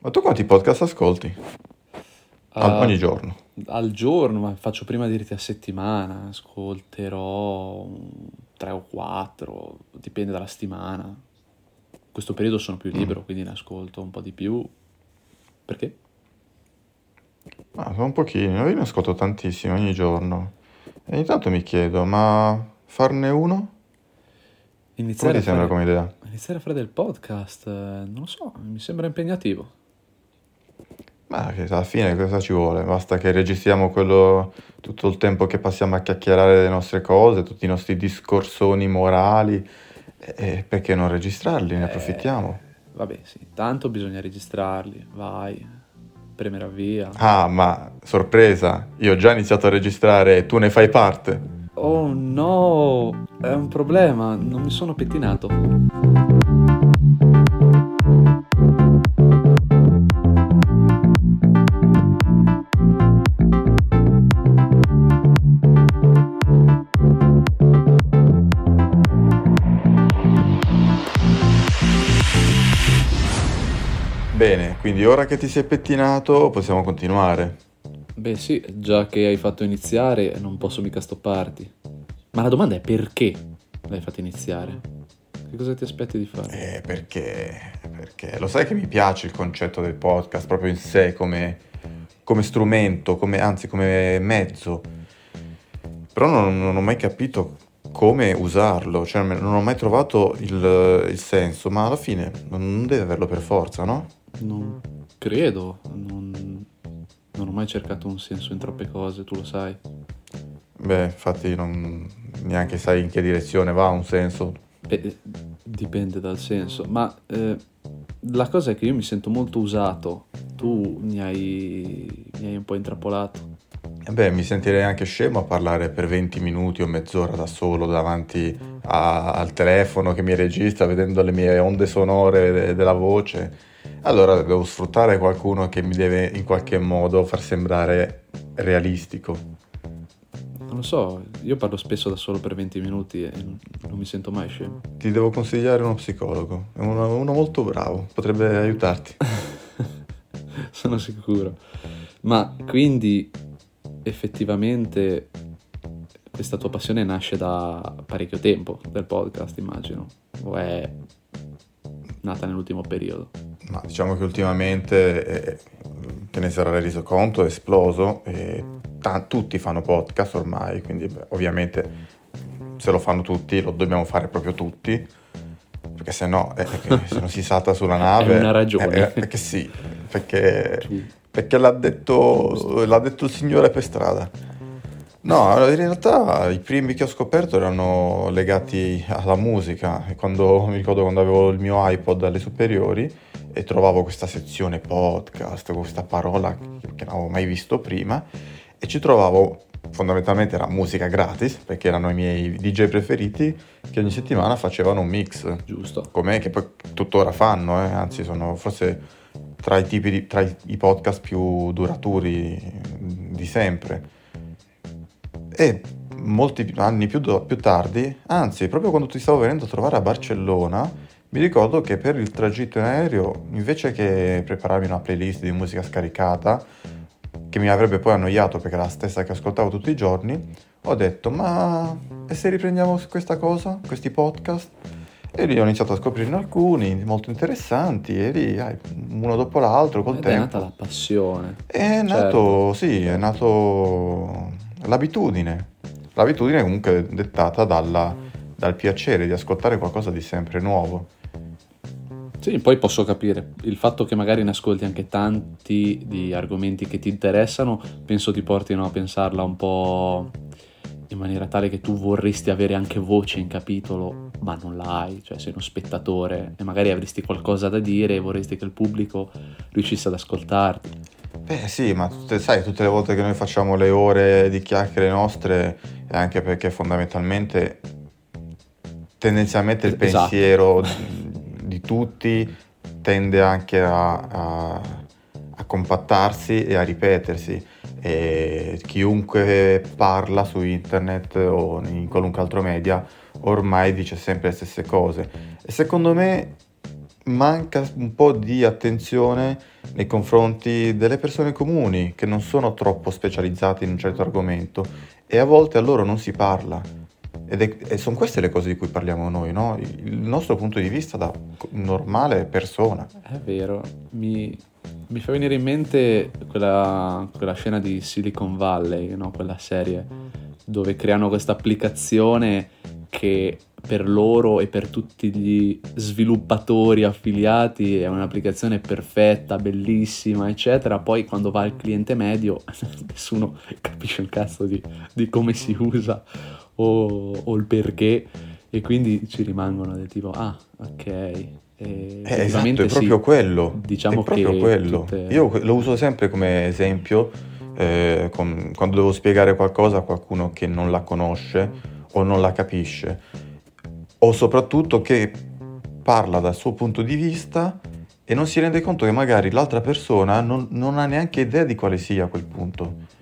Ma tu quanti podcast ascolti? Al- Uh, ogni giorno? al giorno, ma faccio prima dirti a settimana, ascolterò 3 o 4, dipende dalla settimana. In questo periodo sono più Mm. libero, quindi ne ascolto un po' di più. Perché? Ah, sono un pochino, io ne ascolto tantissimi ogni giorno. E ogni tanto mi chiedo, ma farne uno? Come Iniziare ti a sembra fare, come idea? iniziare a fare del podcast, eh, non lo so, mi sembra impegnativo. Ma alla fine cosa ci vuole? Basta che registriamo quello, tutto il tempo che passiamo a chiacchierare le nostre cose, tutti i nostri discorsoni morali. E, perché non registrarli? Ne approfittiamo. Eh, vabbè, sì, tanto bisogna registrarli, vai, premere avvia. Ah, ma sorpresa, io ho già iniziato a registrare e tu ne fai parte. Oh no, è un problema, non mi sono pettinato. Quindi ora che ti sei pettinato possiamo continuare. Beh sì, già che hai fatto iniziare, non posso mica stopparti. Ma la domanda è perché l'hai fatto iniziare? Che cosa ti aspetti di fare? Eh, perché, perché lo sai che mi piace il concetto del podcast proprio in sé come, come strumento, come, anzi come mezzo, però non, non ho mai capito come usarlo, cioè non ho mai trovato il, il senso, ma alla fine non deve averlo per forza, no? Non credo, non, non ho mai cercato un senso in troppe cose, tu lo sai. Beh, infatti non, neanche sai in che direzione va un senso. Beh, dipende dal senso, ma eh, la cosa è che io mi sento molto usato, tu mi hai, mi hai un po' intrappolato. E beh, mi sentirei anche scemo a parlare per 20 minuti o mezz'ora da solo davanti a- al telefono che mi registra vedendo le mie onde sonore de- della voce. Allora devo sfruttare qualcuno che mi deve in qualche modo far sembrare realistico. Non lo so, io parlo spesso da solo per 20 minuti e non, mi sento mai scemo. Ti devo consigliare uno psicologo, è uno, uno molto bravo, potrebbe aiutarti. Sono sicuro. Ma quindi effettivamente questa tua passione nasce da parecchio tempo del podcast, immagino, o è nata nell'ultimo periodo? Ma diciamo che ultimamente, eh, te ne sarai reso conto, è esploso e ta- tutti fanno podcast ormai, quindi beh, ovviamente se lo fanno tutti lo dobbiamo fare proprio tutti, perché se no, eh, se non si salta sulla nave... È una ragione. eh, eh, perché sì, perché, perché l'ha, detto, l'ha detto il signore per strada. No, in realtà i primi che ho scoperto erano legati alla musica. Quando, mi ricordo quando avevo il mio iPod alle superiori e trovavo questa sezione podcast, questa parola che non avevo mai visto prima, e ci trovavo fondamentalmente era musica gratis, perché erano i miei DJ preferiti che ogni settimana facevano un mix, Giusto. come che poi tuttora fanno, eh, anzi sono forse tra i tipi di, tra i, i podcast più duraturi di sempre. E molti anni più, do- più tardi, anzi, proprio quando ti stavo venendo a trovare a Barcellona, mi ricordo che per il tragitto in aereo, invece che prepararmi una playlist di musica scaricata, che mi avrebbe poi annoiato perché era la stessa che ascoltavo tutti i giorni, ho detto, ma e se riprendiamo questa cosa, questi podcast? E lì ho iniziato a scoprirne alcuni molto interessanti e lì, dai, uno dopo l'altro, col Ed è nata tempo. la passione. È nato, sì, è nato l'abitudine. L'abitudine comunque dettata dalla- dal piacere di ascoltare qualcosa di sempre nuovo. Sì, poi posso capire il fatto che magari ne ascolti anche tanti di argomenti che ti interessano, penso ti portino a pensarla un po' in maniera tale che tu vorresti avere anche voce in capitolo, ma non l'hai, cioè sei uno spettatore e magari avresti qualcosa da dire e vorresti che il pubblico riuscisse ad ascoltarti. Beh sì, ma tutte- sai, tutte le volte che noi facciamo le ore di chiacchiere nostre è anche perché fondamentalmente, tendenzialmente il Esatto. pensiero tutti tende anche a, a- a compattarsi e a ripetersi. E chiunque parla su internet o in qualunque altro media ormai dice sempre le stesse cose. E secondo me manca un po' di attenzione nei confronti delle persone comuni che non sono troppo specializzate in un certo argomento e a volte a loro non si parla. Ed sono queste le cose di cui parliamo noi, no? Il nostro punto di vista da normale persona. È vero, mi, mi fa venire in mente quella, quella scena di Silicon Valley, no? quella serie dove creano questa applicazione che per loro e per tutti gli sviluppatori affiliati è un'applicazione perfetta, bellissima, eccetera. Poi quando va al cliente medio nessuno capisce il cazzo di, di come si usa o, o, il perché. E quindi ci rimangono del tipo ah ok. Eh, esatto, è proprio sì, quello. Diciamo è proprio quello. tutte... io lo uso sempre come esempio eh, con, quando devo spiegare qualcosa a qualcuno che non la conosce o non la capisce o soprattutto che parla dal suo punto di vista e non si rende conto che magari l'altra persona non, non ha neanche idea di quale sia quel punto.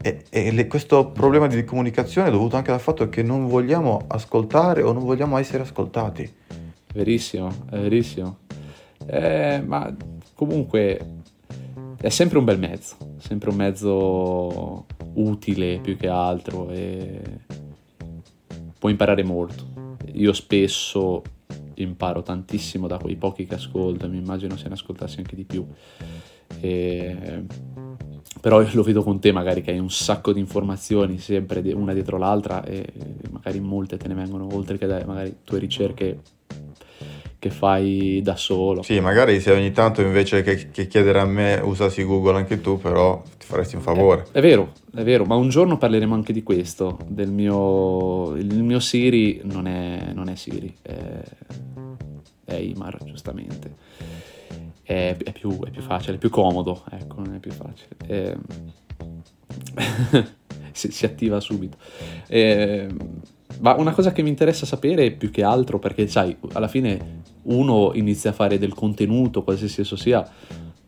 E, e le, questo problema di comunicazione è dovuto anche al fatto che non vogliamo ascoltare o non vogliamo essere ascoltati. Verissimo, è verissimo. Eh, ma comunque è sempre un bel mezzo, sempre un mezzo utile più che altro e può imparare molto. Io spesso imparo tantissimo da quei pochi che ascolto, mi immagino se ne ascoltassi anche di più. E però lo vedo con te magari che hai un sacco di informazioni sempre una dietro l'altra e magari molte te ne vengono oltre che dalle magari tue ricerche che fai da solo. Sì, magari se ogni tanto invece che, che chiedere a me usassi Google anche tu, però ti faresti un favore. È, è, vero, è vero, ma un giorno parleremo anche di questo, del mio... Il mio Siri non è, non è Siri, è, è Imar, giustamente è, è, più, è, più, facile, è più comodo, ecco, non è più facile. È... si, si, attiva subito. E... ma una cosa che mi interessa sapere più che altro, perché sai, alla fine uno inizia a fare del contenuto, qualsiasi esso sia,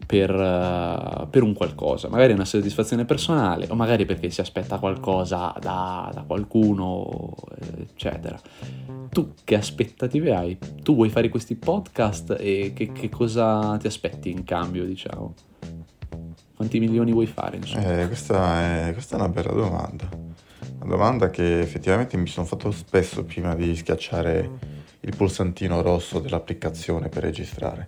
per, uh, per, un qualcosa, magari una soddisfazione personale o magari perché si aspetta qualcosa da, da qualcuno, eccetera. Tu che aspettative hai? Tu vuoi fare questi podcast e che, che cosa ti aspetti in cambio, diciamo? Quanti milioni vuoi fare? Eh, questa, è, questa è una bella domanda. Una domanda che effettivamente mi sono fatto spesso prima di schiacciare il pulsantino rosso dell'applicazione per registrare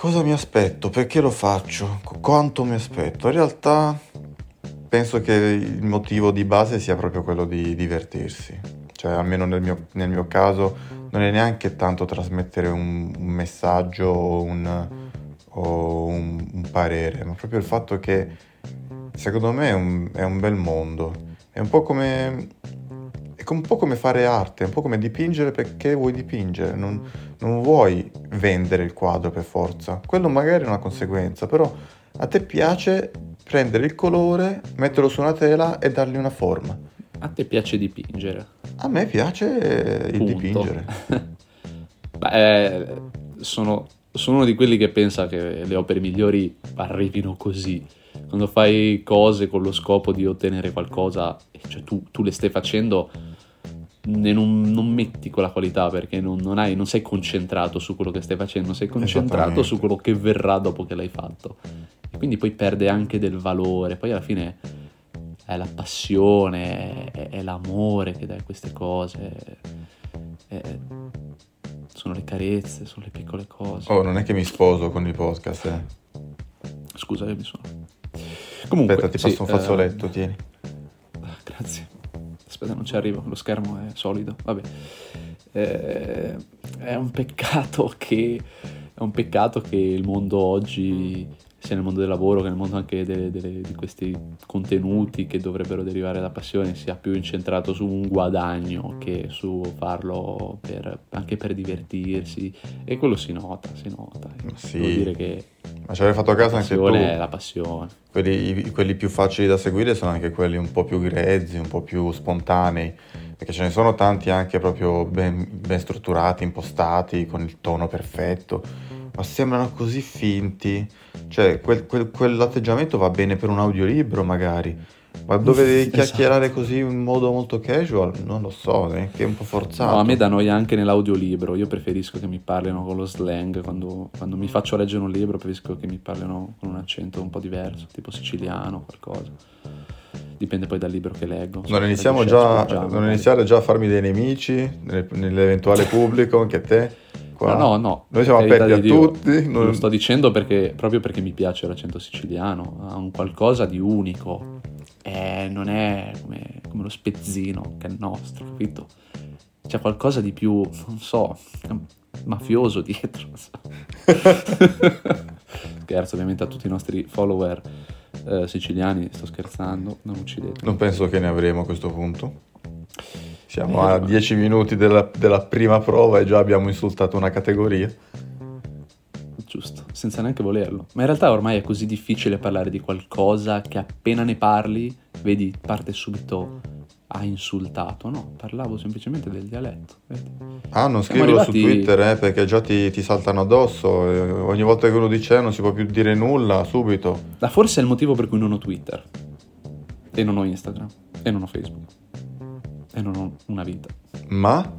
Cosa mi aspetto? Perché lo faccio? Quanto mi aspetto? In realtà penso che il motivo di base sia proprio quello di divertirsi. Cioè, almeno nel mio, nel mio caso, non è neanche tanto trasmettere un, un messaggio o, un, o un, un, parere, ma proprio il fatto che secondo me è un, è un bel mondo. È un po' come è un po' come fare arte, è un po' come dipingere perché vuoi dipingere, non, non vuoi vendere il quadro per forza. Quello magari è una conseguenza, però a te piace prendere il colore, metterlo su una tela e dargli una forma. A te piace dipingere? A me piace il Punto. dipingere. Beh, sono, sono uno di quelli che pensa che le opere migliori arrivino così quando fai cose con lo scopo di ottenere qualcosa, cioè tu, tu le stai facendo non, non, metti quella qualità perché non, non, hai, non, sei concentrato su quello che stai facendo, sei concentrato su quello che verrà dopo che l'hai fatto. E quindi poi perde anche del valore, poi alla fine è la passione, è, è l'amore che dai queste cose, è, sono le carezze, sono le piccole cose. Oh, non è che mi sposo con i podcast, eh. Scusa, io mi sono... Comunque, Aspetta, ti passo sì, un fazzoletto, uh... tieni. Grazie. Aspetta, non ci arrivo, lo schermo è solido. Vabbè. Eh, è un peccato che è un peccato che il mondo oggi sia nel mondo del lavoro che nel mondo anche delle, delle, di questi contenuti che dovrebbero derivare da passione sia più incentrato su un guadagno che su farlo per, anche per divertirsi e quello si nota, si nota. Sì. Devo dire che ma ci avevi fatto caso anche tu. è la passione. Quelli, quelli più facili da seguire sono anche quelli un po' più grezzi, un po' più spontanei, perché ce ne sono tanti anche proprio ben, ben strutturati, impostati, con il tono perfetto, ma sembrano così finti cioè, quel, quel, quell'atteggiamento va bene per un audiolibro magari, Ma dove devi esatto. chiacchierare così in modo molto casual? Non lo so, neanche un po' forzato. No, a me dà noia anche nell'audiolibro. Io preferisco che mi parlino con lo slang. Quando, quando, mi faccio leggere un libro, preferisco che mi parlino con un accento un po' diverso, tipo siciliano, qualcosa. Dipende poi dal libro che leggo. Non iniziamo già, non iniziare già a farmi dei nemici nell'eventuale pubblico, anche te. Qua. No, no, no. Noi siamo aperti a Dio. tutti. Non... Lo sto dicendo perché, proprio perché mi piace l'accento siciliano. Ha un qualcosa di unico eh, non è come, come, lo spezzino che è il nostro, capito? C'è qualcosa di più, non so, mafioso dietro. Scherzo ovviamente a tutti i nostri follower eh, siciliani, sto scherzando, non uccidete. Non penso che ne avremo a questo punto. Siamo a 10 minuti della, della prima prova e già abbiamo insultato una categoria giusto, senza neanche volerlo. Ma in realtà ormai è così difficile parlare di qualcosa che appena ne parli, vedi, parte subito ha insultato, no, parlavo semplicemente del dialetto. Vedi? Ah, non scriverlo arrivati... su Twitter eh, perché già ti, ti saltano addosso, eh, ogni volta che uno dice non si può più dire nulla subito. Ma forse è il motivo per cui non ho Twitter, e non ho Instagram, e non ho Facebook, e non ho una vita. Ma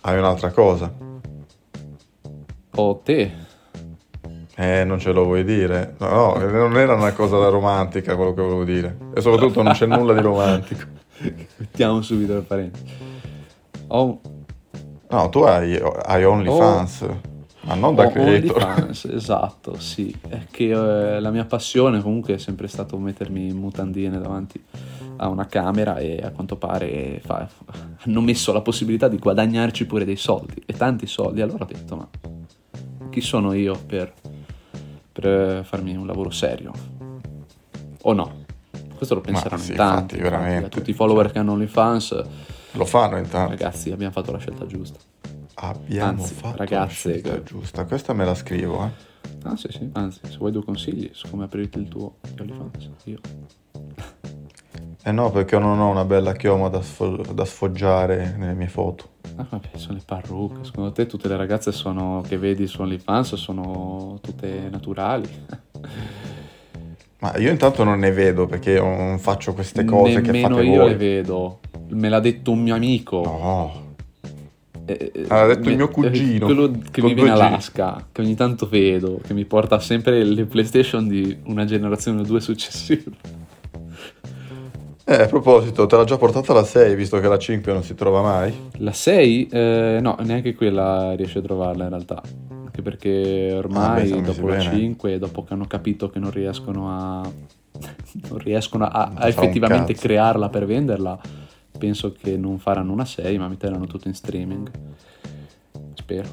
hai un'altra cosa. Ho te, eh, non ce lo vuoi dire? No, no, non era una cosa romantica quello che volevo dire. E soprattutto non c'è nulla di romantico. Mettiamo subito le parenti. Oh. No, tu hai, hai OnlyFans. Oh. Ma non da oh, creator. OnlyFans, esatto, sì. È che eh, la mia passione comunque è sempre stato mettermi in mutandine davanti a una camera e a quanto pare fa, hanno messo la possibilità di guadagnarci pure dei soldi, e tanti soldi. Allora ho detto, ma chi sono io per per farmi un lavoro serio. O no? Questo lo penseranno sì, in tanti, infatti, veramente. tutti i follower cioè, che hanno OnlyFans. Lo fanno in tanti. Ragazzi, abbiamo fatto la scelta giusta. Abbiamo anzi, fatto ragazze, la scelta che... giusta. Questa me la scrivo, eh. Ah, sì, sì. Anzi, se vuoi due consigli su come aprirti il tuo OnlyFans, io. Eh no, perché non ho una bella chioma da, sfo- da sfoggiare nelle mie foto. Ah, vabbè, sono le parrucche. Secondo te tutte le ragazze sono, che vedi su OnlyFans sono tutte naturali? Ma io intanto non ne vedo perché non faccio queste cose Nemmeno che fate io voi. le vedo. Me l'ha detto un mio amico. No. Eh, eh l'ha detto me, il mio cugino. Quello che vive in Alaska, che ogni tanto vedo, che mi porta sempre le PlayStation di una generazione o due successiva. Eh, a proposito, te l'ha già portata la 6, visto che la 5 non si trova mai? La 6? Eh, no, neanche quella riesce a trovarla in realtà. Anche perché ormai ah, dopo la bene. 5, dopo che hanno capito che non riescono a... non riescono a, a effettivamente crearla per venderla, penso che non faranno una 6, ma metteranno tutto in streaming. Spero.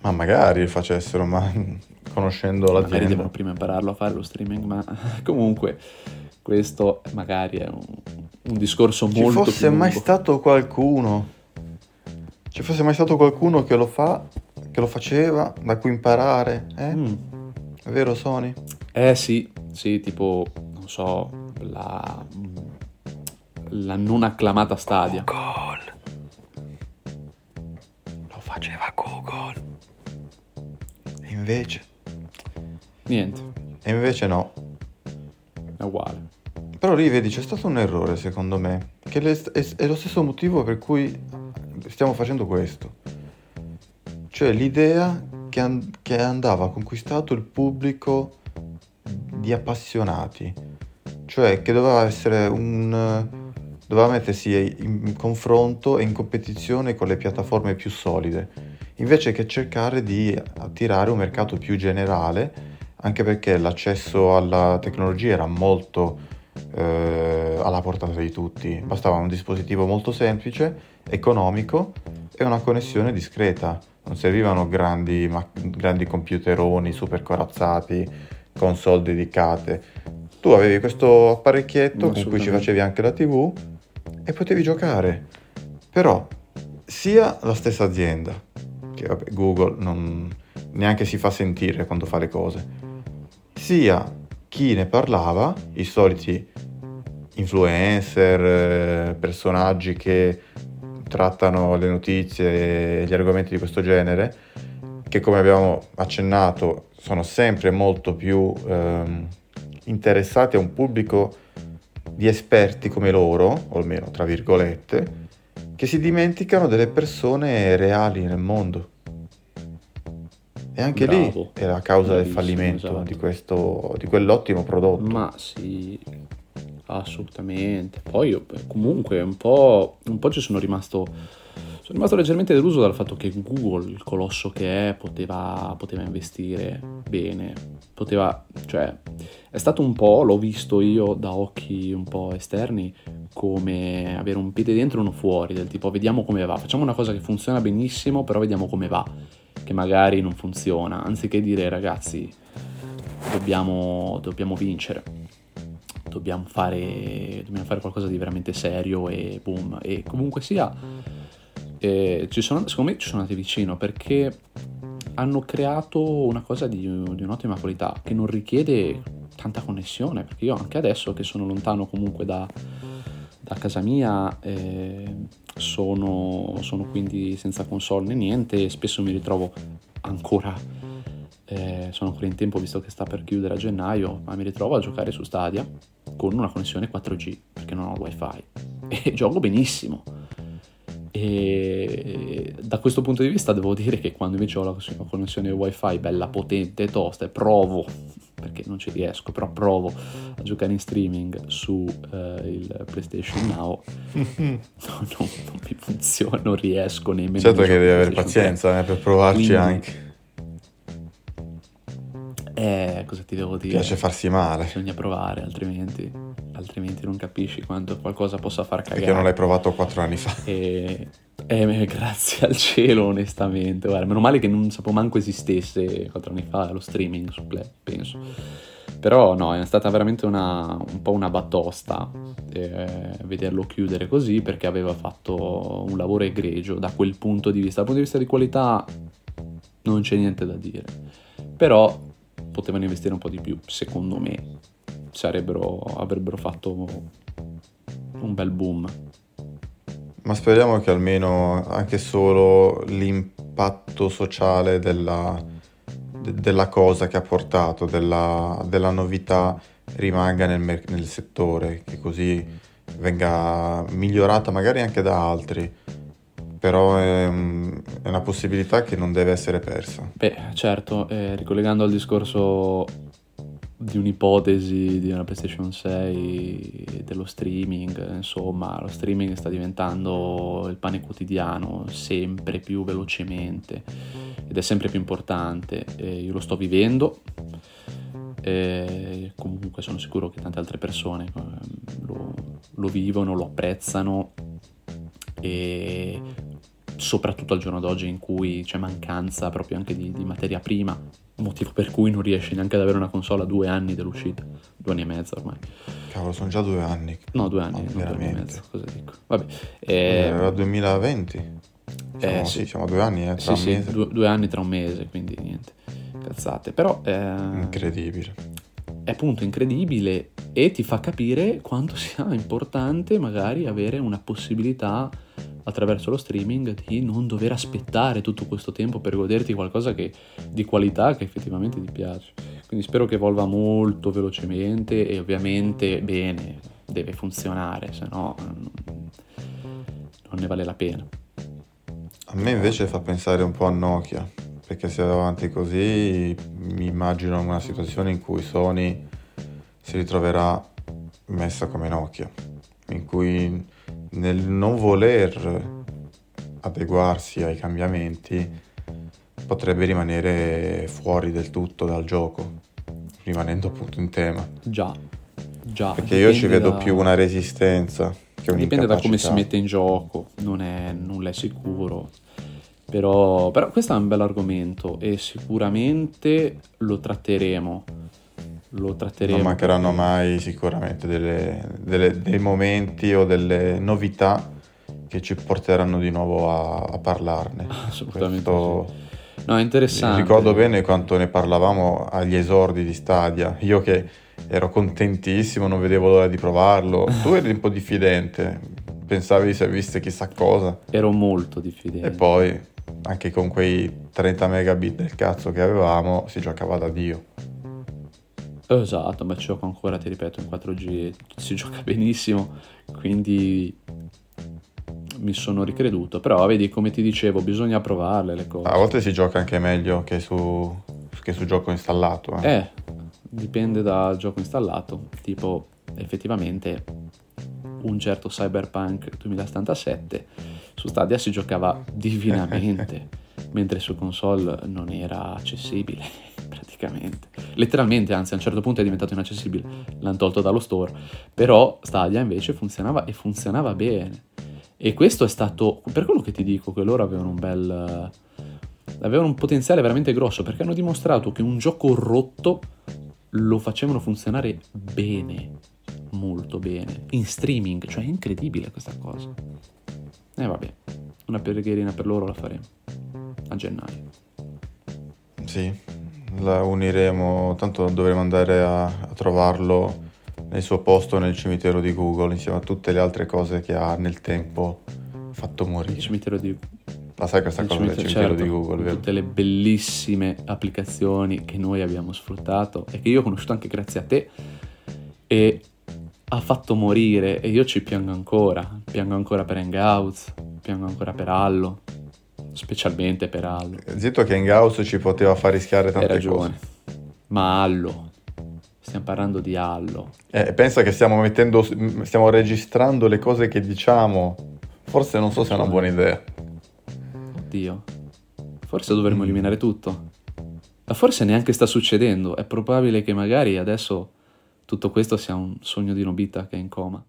Ma magari facessero, ma conoscendo l'azienda. Magari devono prima impararlo a fare lo streaming, ma comunque questo magari è un, un discorso molto Ci fosse mai stato qualcuno, ci fosse mai stato qualcuno che lo fa, che lo faceva, da cui imparare, eh? Mm. È vero Sony? Eh sì, sì, tipo, non so, la, la non acclamata Stadia. Google. Lo faceva Google. E invece? Niente. E invece no è uguale. Però lì vedi, c'è stato un errore secondo me, che è lo stesso motivo per cui stiamo facendo questo. Cioè l'idea che, and- che andava conquistato il pubblico di appassionati, cioè che doveva essere un... doveva mettersi in confronto e in competizione con le piattaforme più solide, invece che cercare di attirare un mercato più generale anche perché l'accesso alla tecnologia era molto eh, alla portata di tutti, bastava un dispositivo molto semplice, economico e una connessione discreta, non servivano grandi, ma- grandi computeroni super corazzati, console dedicate. Tu avevi questo apparecchietto con cui ci facevi anche la TV e potevi giocare. Però sia la stessa azienda, che vabbè, Google non, neanche si fa sentire quando fa le cose, sia chi ne parlava, i soliti influencer, eh, personaggi che trattano le notizie e gli argomenti di questo genere, che come abbiamo accennato sono sempre molto più ehm, interessati a un pubblico di esperti come loro, o almeno tra virgolette, che si dimenticano delle persone reali nel mondo. E anche Bravo. lì è la causa del Bravissimo, fallimento esatto. di, questo, di quell'ottimo prodotto. Ma sì, assolutamente. Poi io, comunque un po', un po' ci sono rimasto, sono rimasto leggermente deluso dal fatto che Google, il colosso che è, poteva, poteva investire bene, poteva, cioè, è stato un po', l'ho visto io da occhi un po' esterni, come avere un piede dentro e uno fuori, del tipo vediamo come va, facciamo una cosa che funziona benissimo, però vediamo come va, che magari non funziona, anziché dire ragazzi, dobbiamo, dobbiamo vincere dobbiamo fare, dobbiamo fare qualcosa di veramente serio e boom. E comunque sia, eh, sono, secondo me ci sono andati vicino perché hanno creato una cosa di, di un'ottima qualità che non richiede tanta connessione. Perché io anche adesso che sono lontano comunque da, da casa mia, eh, sono, sono quindi senza console né niente, e spesso mi ritrovo ancora. eh, sono ancora in tempo visto che sta per chiudere a gennaio, ma mi ritrovo a giocare su Stadia con una connessione 4G perché non ho wifi e gioco benissimo. E da questo punto di vista devo dire che quando invece ho la connessione wifi bella potente e tosta e provo, perché non ci riesco, però provo a giocare in streaming su eh, il PlayStation Now, no, non, non mi funziona, non riesco nemmeno. certo che devi avere pazienza eh, per provarci Quindi- anche. Eh, cosa ti devo dire? Piace farsi male. Bisogna provare, altrimenti, altrimenti non capisci quanto qualcosa possa far cagare. Perché non l'hai provato quattro anni fa. E, eh, grazie al cielo, onestamente. Guarda, meno male che non sapevo manco esistesse quattro anni fa lo streaming su Play, penso. Però no, è stata veramente una, un po' una batosta eh, vederlo chiudere così perché aveva fatto un lavoro egregio da quel punto di vista. Dal punto di vista di qualità non c'è niente da dire. Però potevano investire un po' di più, secondo me. Sarebbero, avrebbero fatto un bel boom. Ma speriamo che almeno anche solo l'impatto sociale della, de- della cosa che ha portato, della, della novità, rimanga nel, mer- nel settore, che così venga migliorata magari anche da altri. Però è, è una possibilità che non deve essere persa. Beh, certo, eh, ricollegando al discorso di un'ipotesi di una PlayStation 6, dello streaming, insomma, lo streaming sta diventando il pane quotidiano sempre più velocemente ed è sempre più importante. Eh, io lo sto vivendo, e comunque sono sicuro che tante altre persone eh, lo, lo vivono, lo apprezzano e soprattutto al giorno d'oggi in cui c'è mancanza proprio anche di, di materia prima, motivo per cui non riesci neanche ad avere una console a due anni dell'uscita, due anni e mezzo ormai. Cavolo, sono già due anni. No, due anni, No, non due anni e mezzo, cosa dico? Vabbè, eh, Era 2020. Siamo, eh, sì, sì. siamo a due anni, eh, sì, sì, due, due anni tra un mese, quindi niente, cazzate. Però eh, Incredibile. è appunto incredibile e ti fa capire quanto sia importante magari avere una possibilità attraverso lo streaming di non dover aspettare tutto questo tempo per goderti qualcosa che, di qualità che effettivamente ti piace. Quindi spero che evolva molto velocemente e ovviamente bene, deve funzionare, se no non ne vale la pena. A me invece fa pensare un po' a Nokia, perché se va avanti così mi immagino una situazione in cui Sony si ritroverà messa come Nokia, in cui nel non voler adeguarsi ai cambiamenti potrebbe rimanere fuori del tutto dal gioco, rimanendo appunto in tema. Già, già. Perché io ci vedo da- più una resistenza che Dipende da come si un'incapacità. mette in gioco, non è nulla è sicuro. Però, però questo è un bel argomento e sicuramente lo tratteremo. Lo tratteremo. Non mancheranno mai sicuramente delle- delle- dei momenti o delle novità che ci porteranno di nuovo a, a parlarne. Assolutamente Questo- sì. No, è interessante. Ricordo bene quanto ne parlavamo agli esordi di Stadia. Io che ero contentissimo, non vedevo l'ora di provarlo. Tu eri un po' diffidente, pensavi se avesse chissà cosa. Ero molto diffidente. E poi, anche con quei 30 megabit del cazzo che avevamo, si giocava da Dio. Esatto, ma ci gioco ancora, ti ripeto, in 4G si gioca benissimo, quindi mi sono ricreduto. Però vedi, come ti dicevo, bisogna provarle le cose. A volte si gioca anche meglio che su, che su gioco installato. Eh. eh, dipende dal gioco installato. Tipo, effettivamente, un certo Cyberpunk 2077 su Stadia si giocava divinamente, mentre su console non era accessibile praticamente. Letteralmente, anzi, a un certo punto è diventato inaccessibile, l'hanno tolto dallo store, però Stadia invece funzionava e funzionava bene. E questo è stato, per quello che ti dico, che loro avevano un bel... avevano un potenziale veramente grosso, perché hanno dimostrato che un gioco rotto lo facevano funzionare bene, molto bene, in streaming, cioè è incredibile questa cosa. E vabbè, una pregherina per loro la faremo a gennaio. Sì, la uniremo, tanto dovremo andare a, a trovarlo nel suo posto nel cimitero di Google insieme a tutte le altre cose che ha nel tempo fatto morire. Il cimitero di la sai questa cosa del cimitero certo, di Google, vero? Tutte le bellissime applicazioni che noi abbiamo sfruttato e che io ho conosciuto anche grazie a te e ha fatto morire e io ci piango ancora. Piango ancora per Hangouts, piango ancora per Allo, specialmente per Allo. Zitto che Hangouts ci poteva far rischiare tante Hai ragione. cose. Ma Allo, Stiamo parlando di Allo. Eh, pensa che stiamo mettendo, stiamo registrando le cose che diciamo. Forse non so se è una buona idea. Oddio. Forse dovremmo mm. eliminare tutto. Ma forse neanche sta succedendo. È probabile che magari adesso tutto questo sia un sogno di Nobita che è in coma.